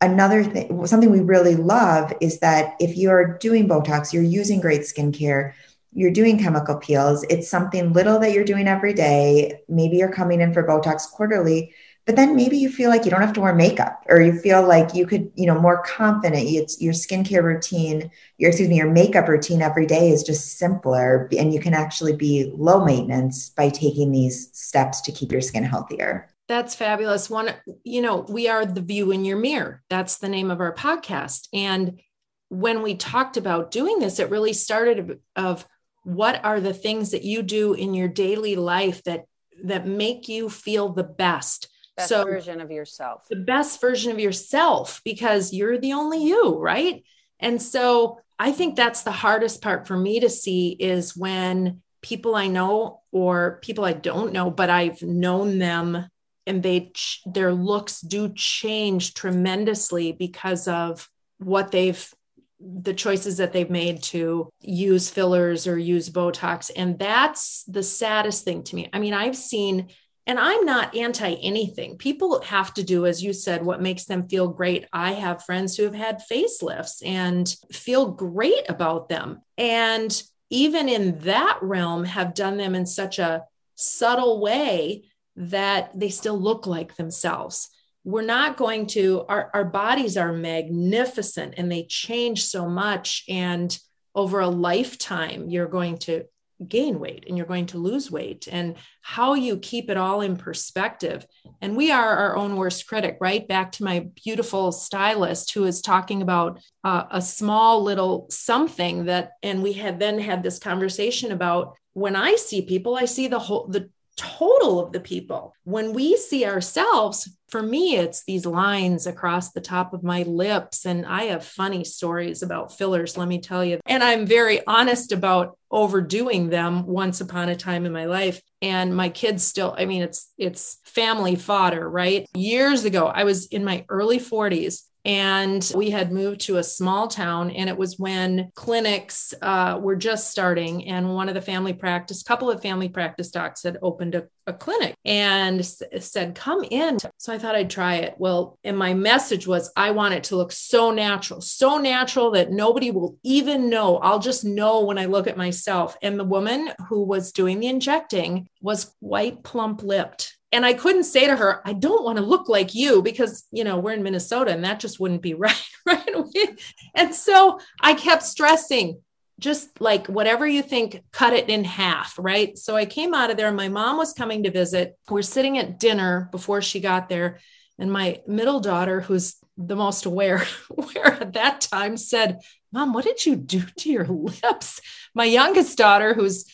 another thing, something we really love is that if you're doing Botox, you're using great skincare, you're doing chemical peels, it's something little that you're doing every day. Maybe you're coming in for Botox quarterly but then maybe you feel like you don't have to wear makeup or you feel like you could you know more confident. It's your skincare routine your excuse me your makeup routine every day is just simpler and you can actually be low maintenance by taking these steps to keep your skin healthier.
That's fabulous. One you know we are the view in your mirror. That's the name of our podcast. And when we talked about doing this it really started of what are the things that you do in your daily life that that make you feel the best
best so version of yourself.
the best version of yourself because you're the only you right? And so i think that's the hardest part for me to see is when people i know or people i don't know but i've known them and they their looks do change tremendously because of what they've the choices that they've made to use fillers or use botox. And that's the saddest thing to me. I mean i've seen and I'm not anti anything. People have to do, as you said, what makes them feel great. I have friends who have had facelifts and feel great about them. And even in that realm, have done them in such a subtle way that they still look like themselves. We're not going to, our, our bodies are magnificent and they change so much. And over a lifetime, you're going to gain weight and you're going to lose weight and how you keep it all in perspective. And we are our own worst critic right? Back to my beautiful stylist who is talking about uh, a small little something that and we had then had this conversation about when i see people i see the whole the total of the people. When we see ourselves, for me, it's these lines across the top of my lips. And I have funny stories about fillers, let me tell you. And I'm very honest about overdoing them once upon a time in my life. And my kids still, I mean, it's it's family fodder, right? Years ago, I was in my early 40s and we had moved to a small town and it was when clinics uh, were just starting and one of the family practice couple of family practice docs had opened a, a clinic and s- said come in. So i thought i'd try it. Well and my message was i want it to look so natural so natural that nobody will even know. I'll just know when i look at myself. And the woman who was doing the injecting was white plump lipped and I couldn't say to her, I don't want to look like you because, you know, we're in Minnesota and that just wouldn't be right. Right. and so I kept stressing, just like whatever you think, cut it in half. Right. So I came out of there. My mom was coming to visit. We're sitting at dinner before she got there. And my middle daughter, who's the most aware, aware at that time, said, Mom, what did you do to your lips? My youngest daughter, who's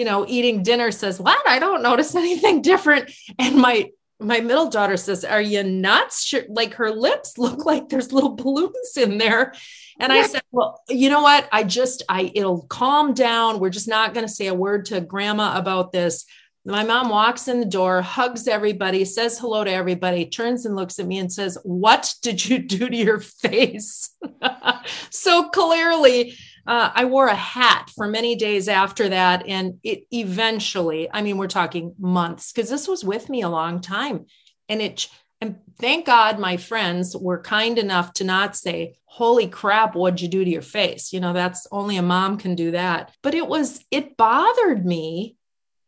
you know, eating dinner says, What? I don't notice anything different. And my my middle daughter says, Are you nuts? Like her lips look like there's little balloons in there. And I said, Well, you know what? I just, I, it'll calm down. We're just not going to say a word to grandma about this. My mom walks in the door, hugs everybody, says hello to everybody, turns and looks at me and says, What did you do to your face? so clearly, uh, I wore a hat for many days after that. And it eventually, I mean, we're talking months, because this was with me a long time. And it, and thank God my friends were kind enough to not say, Holy crap, what'd you do to your face? You know, that's only a mom can do that. But it was, it bothered me.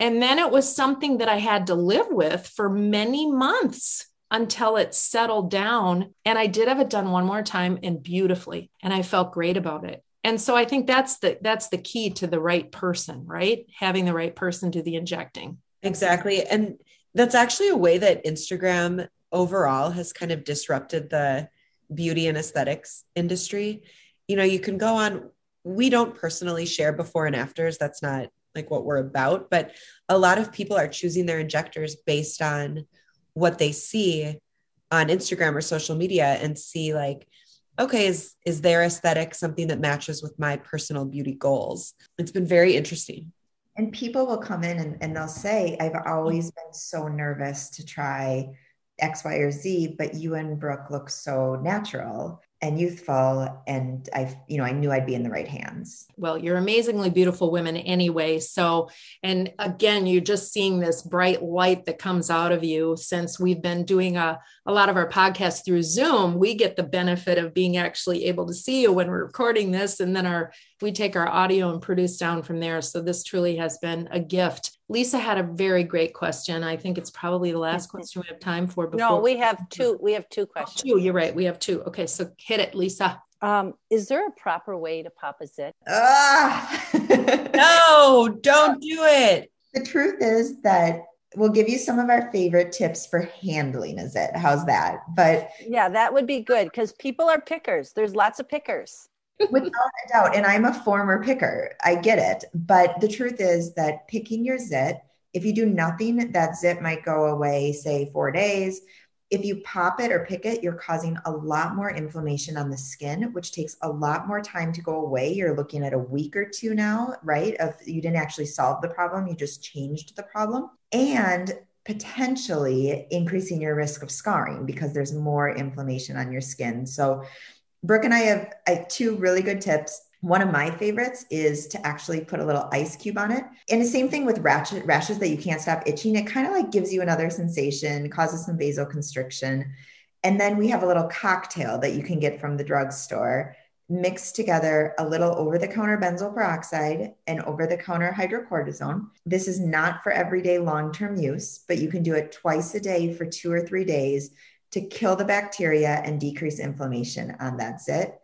And then it was something that I had to live with for many months until it settled down. And I did have it done one more time and beautifully. And I felt great about it and so i think that's the that's the key to the right person right? Having the right person do the injecting.
Exactly. And that's actually a way that instagram overall has kind of disrupted the beauty and aesthetics industry. You know you can go on we don't personally share before and afters. That's not like what we're about but a lot of people are choosing their injectors based on what they see on Instagram or social media and see like, okay, is is their aesthetic something that matches with my personal beauty goals? It's been very interesting.
And people will come in and, and they'll say, I've always mm-hmm. been so nervous to try X, Y, or Z, but you and Brooke look so natural and youthful and i you know i knew i'd be in the right hands.
Well you're amazingly beautiful women anyway. So and again you're just seeing this bright light that comes out of you. Since we've been doing a, a lot of our podcasts through zoom we get the benefit of being actually able to see you when we're recording this and then our we take our audio and produce down from there. So this truly has been a gift. Lisa had a very great question. I think it's probably the last question we have time for.
Before no, we have two. We have two questions.
Oh, two. You're right. We have two. Okay, so hit it, Lisa.
Um, is there a proper way to pop a zit?
Ah! no, don't do it.
The truth is that we'll give you some of our favorite tips for handling a zit. How's that? But
yeah, that would be good because people are pickers. There's lots of pickers.
Without a doubt. And I'm a former picker. I get it. But the truth is that picking your zit, if you do nothing, that zit might go away, say four days. If you pop it or pick it, you're causing a lot more inflammation on the skin, which takes a lot more time to go away. You're looking at a week or two now, right? Of you didn't actually solve the problem, you just changed the problem. And potentially increasing your risk of scarring because there's more inflammation on your skin. So Brooke and I have two really good tips. One of my favorites is to actually put a little ice cube on it. And the same thing with rashes, rashes that you can't stop itching. It kind of like gives you another sensation, causes some vasoconstriction. And then we have a little cocktail that you can get from the drugstore. Mix together a little over the counter benzoyl peroxide and over the counter hydrocortisone. This is not for everyday long term use, but you can do it twice a day for two or three days to kill the bacteria and decrease inflammation on that zit.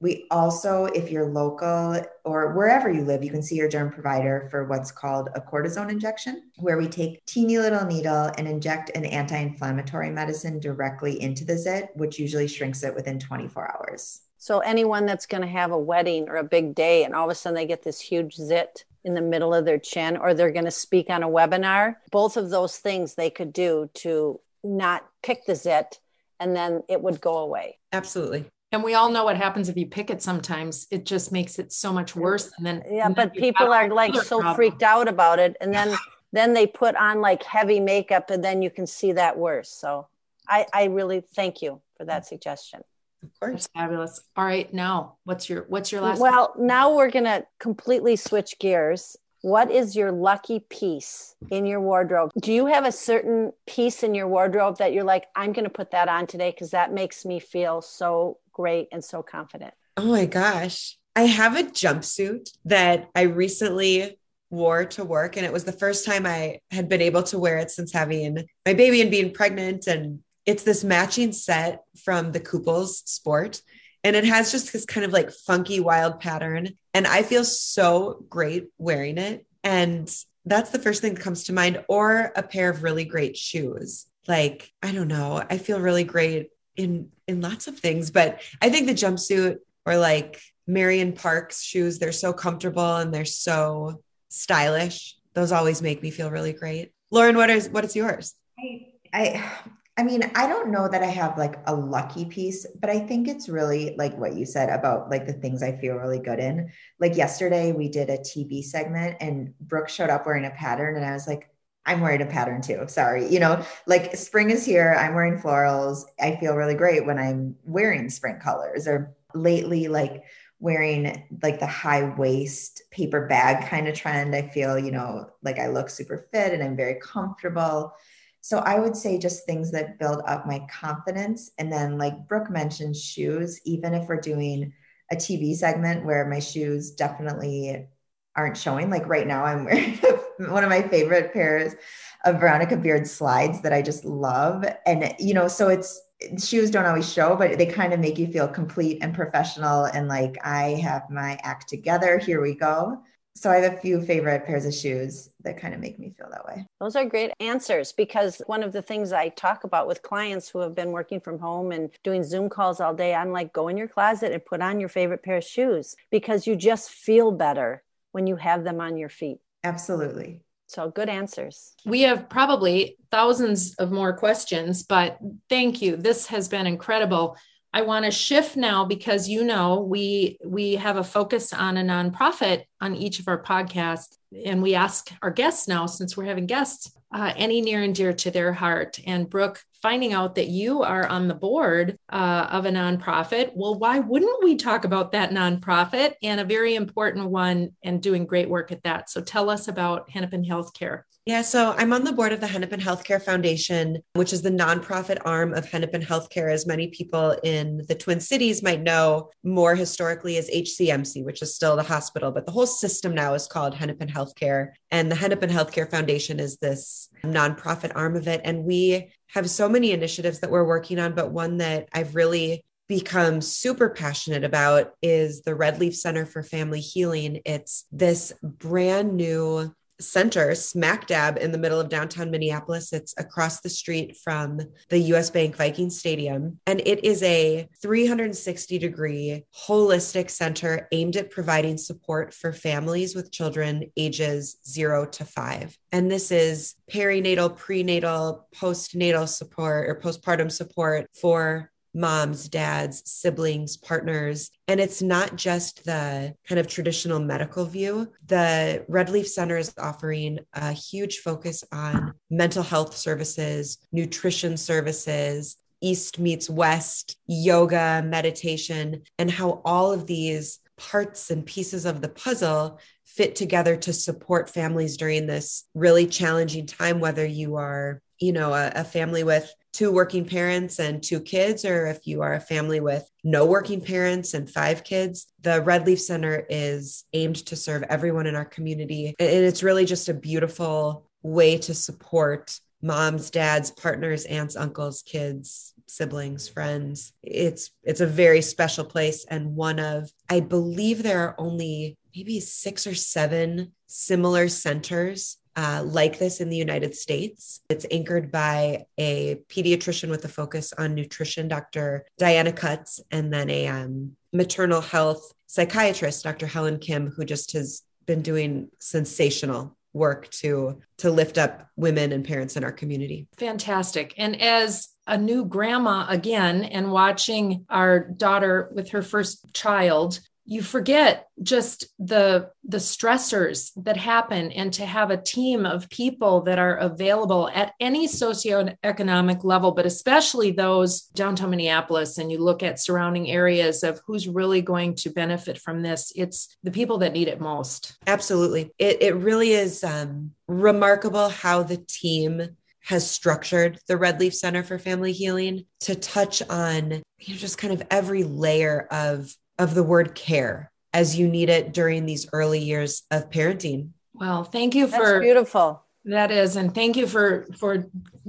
We also, if you're local or wherever you live, you can see your derm provider for what's called a cortisone injection, where we take teeny little needle and inject an anti-inflammatory medicine directly into the zit, which usually shrinks it within 24 hours.
So anyone that's going to have a wedding or a big day and all of a sudden they get this huge zit in the middle of their chin or they're going to speak on a webinar, both of those things they could do to not pick the zit and then it would go away.
Absolutely.
And we all know what happens if you pick it sometimes. It just makes it so much worse. And then
Yeah, and then but people are like so problem. freaked out about it. And then then they put on like heavy makeup and then you can see that worse. So I, I really thank you for that suggestion.
Of course. That's fabulous. All right. Now what's your what's your last
well question? now we're gonna completely switch gears what is your lucky piece in your wardrobe? Do you have a certain piece in your wardrobe that you're like, I'm going to put that on today because that makes me feel so great and so confident?
Oh my gosh. I have a jumpsuit that I recently wore to work. And it was the first time I had been able to wear it since having my baby and being pregnant. And it's this matching set from the Kooples Sport and it has just this kind of like funky wild pattern. And i feel so great wearing it. And that's the first thing that comes to mind. Or a pair of really great shoes. Like i don't know. I feel really great in in lots of things. But i think the jumpsuit or like marion parks shoes they're so comfortable and they're so stylish. Those always make me feel really great. Lauren what is what is yours?
I, I I mean, I don't know that I have like a lucky piece, but I think it's really like what you said about like the things I feel really good in. Like yesterday, we did a TV segment and Brooke showed up wearing a pattern, and I was like, I'm wearing a pattern too. Sorry. You know, like spring is here. I'm wearing florals. I feel really great when I'm wearing spring colors or lately, like wearing like the high waist paper bag kind of trend. I feel, you know, like I look super fit and I'm very comfortable. So I would say just things that build up my confidence. And then, like Brooke mentioned, shoes, even if we're doing a TV segment where my shoes definitely aren't showing. Like right now, I'm wearing one of my favorite pairs of Veronica Beard slides that I just love. And, you know, so it's, shoes don't always show, but they kind of make you feel complete and professional and like I have my act together. Here we go so I have a few favorite pairs of shoes that kind of make me feel that way.
Those are great answers because one of the things I talk about with clients who have been working from home and doing Zoom calls all day, I'm like, go in your closet and put on your favorite pair of shoes because you just feel better when you have them on your feet.
Absolutely.
So good answers.
We have probably thousands of more questions, but thank you. This has been incredible. I want to shift now because you know we we have a focus on a nonprofit on each of our podcasts, and we ask our guests now since we're having guests uh, any near and dear to their heart. And Brooke, finding out that you are on the board uh, of a nonprofit, well, why wouldn't we talk about that nonprofit and a very important one and doing great work at that? So tell us about Hennepin Healthcare.
Yeah, so I'm on the board of the Hennepin Healthcare Foundation, which is the nonprofit arm of Hennepin Healthcare, as many people in the Twin Cities might know more historically as HCMC, which is still the hospital, but the whole system now is called Hennepin Healthcare. And the Hennepin Healthcare Foundation is this nonprofit arm of it. And we have so many initiatives that we're working on, but one that I've really become super passionate about is the Redleaf Center for Family Healing. It's this brand new center smack dab in the middle of downtown Minneapolis. It's across the street from the US Bank Viking Stadium. And it is a 360 degree holistic center aimed at providing support for families with children ages zero to five. And this is perinatal, prenatal, postnatal support or postpartum support for moms, dads, siblings, partners. And it's not just the kind of traditional medical view. The Redleaf Center is offering a huge focus on mental health services, nutrition services, East meets West, yoga, meditation, and how all of these parts and pieces of the puzzle fit together to support families during this really challenging time, whether you are, you know, a, a family with two working parents and two kids, or if you are a family with no working parents and five kids, the Redleaf Center is aimed to serve everyone in our community. And it's really just a beautiful way to support moms, dads, partners, aunts, uncles, kids, siblings, friends. It's it's a very special place and one of I believe there are only maybe 6 or 7 similar centers uh, like this in the United States. It's anchored by a pediatrician with a focus on nutrition, Dr. Diana Cutts, and then a um, maternal health psychiatrist, Dr. Helen Kim, who just has been doing sensational work to to lift up women and parents in our community.
Fantastic. And as a new grandma again and watching our daughter with her first child you forget just the the stressors that happen and to have a team of people that are available at any socioeconomic level but especially those downtown minneapolis and you look at surrounding areas of who's really going to benefit from this it's the people that need it most.
Absolutely. It, it really is um, remarkable how the team has structured the Redleaf Center for Family Healing to touch on you know, just kind of every layer of of the word care as you need it during these early years of parenting.
Well, thank you
That's
for
beautiful.
That is, and thank you for for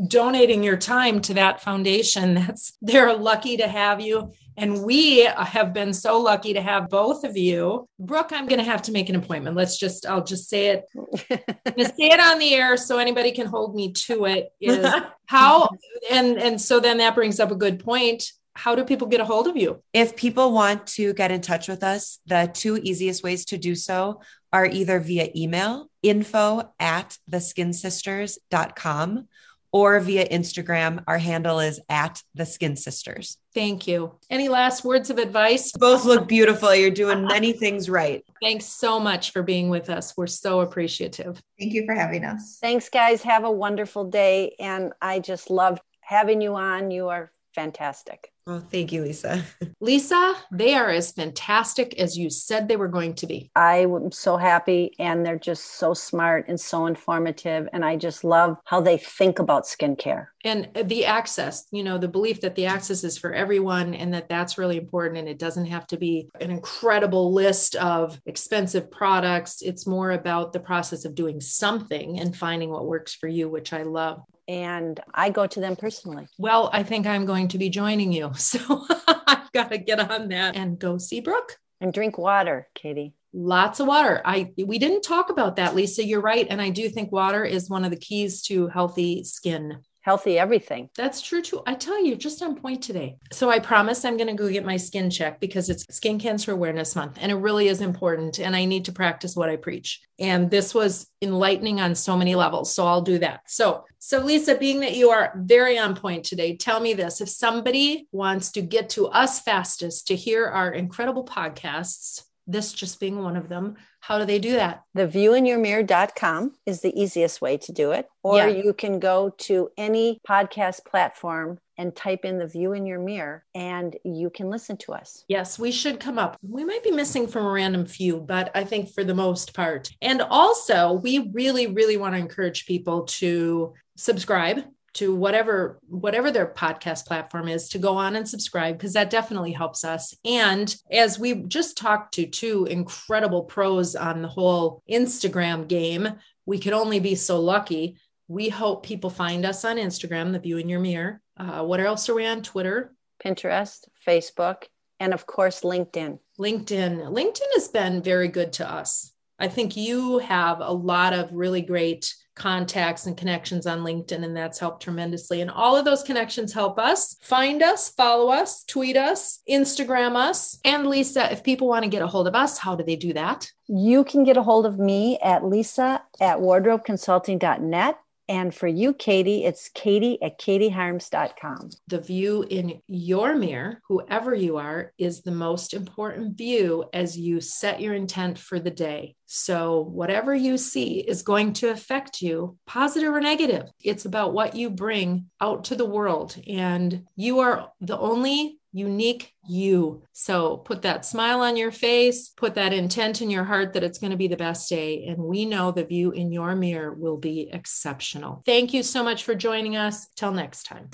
donating your time to that foundation. That's they're lucky to have you. And we have been so lucky to have both of you. Brooke, I'm going to have to make an appointment. Let's just, I'll just say it. I'm to say it on the air so anybody can hold me to it. Is how, and and so then that brings up a good point how do people get a hold of you?
If people want to get in touch with us, the two easiest ways to do so are either via email, info at theskinsisters.com, or via Instagram. Our handle is at the Skin Sisters.
Thank you. Any last words of advice?
Both look beautiful. You're doing many things right.
Thanks so much for being with us. We're so appreciative.
Thank you for having us.
Thanks, guys. Have a wonderful day. And I just loved having you on. You are fantastic.
Oh, thank you, Lisa.
Lisa, they are as fantastic as you said they were going to be.
I am so happy, and they're just so smart and so informative. And I just love how they think about skincare.
And the access, you know, the belief that the access is for everyone and that that's really important. And it doesn't have to be an incredible list of expensive products. It's more about the process of doing something and finding what works for you, which I love
and I go to them personally.
Well, I think I'm going to be joining you. So I've got to get on that and go see Brooke.
And drink water, Katie.
Lots of water. I we didn't talk about that, Lisa. You're right. And I do think water is one of the keys to healthy skin.
Healthy everything.
That's true too. I tell you, just on point today. So I promise I'm going to go get my skin check because it's Skin Cancer Awareness Month and it really is important. And I need to practice what I preach. And this was enlightening on so many levels. So I'll do that. So, so Lisa, being that you are very on point today, tell me this if somebody wants to get to us fastest to hear our incredible podcasts, this just being one of them, how do they do that?
Theviewinyourmirror.com is the easiest way to do it. Or yeah. you can go to any podcast platform and type in the view in your mirror and you can listen to us.
Yes, we should come up. We might be missing from a random few, but I think for the most part. And also, we really, really want to encourage people to subscribe to whatever whatever their podcast platform is to go on and subscribe because that definitely helps us. And as we just talked to two incredible pros on the whole instagram game we could only be so lucky. We hope people find us on instagram the view in your mirror. Uh, what else are we on? Twitter?
Pinterest facebook and of course linkedin.
Linkedin. Linkedin has been very good to us. I think you have a lot of really great contacts and connections on LinkedIn, and that's helped tremendously. And all of those connections help us find us, follow us, tweet us, Instagram us. And Lisa, if people want to get a hold of us, how do they do that?
You can get a hold of me at lisa at wardrobeconsulting.net. And for you, Katie, it's katie at katieharms.com.
The view in your mirror, whoever you are, is the most important view as you set your intent for the day. So, whatever you see is going to affect you, positive or negative. It's about what you bring out to the world. And you are the only unique you. So put that smile on your face, put that intent in your heart that it's going to be the best day. And we know the view in your mirror will be exceptional. Thank you so much for joining us. Till next time.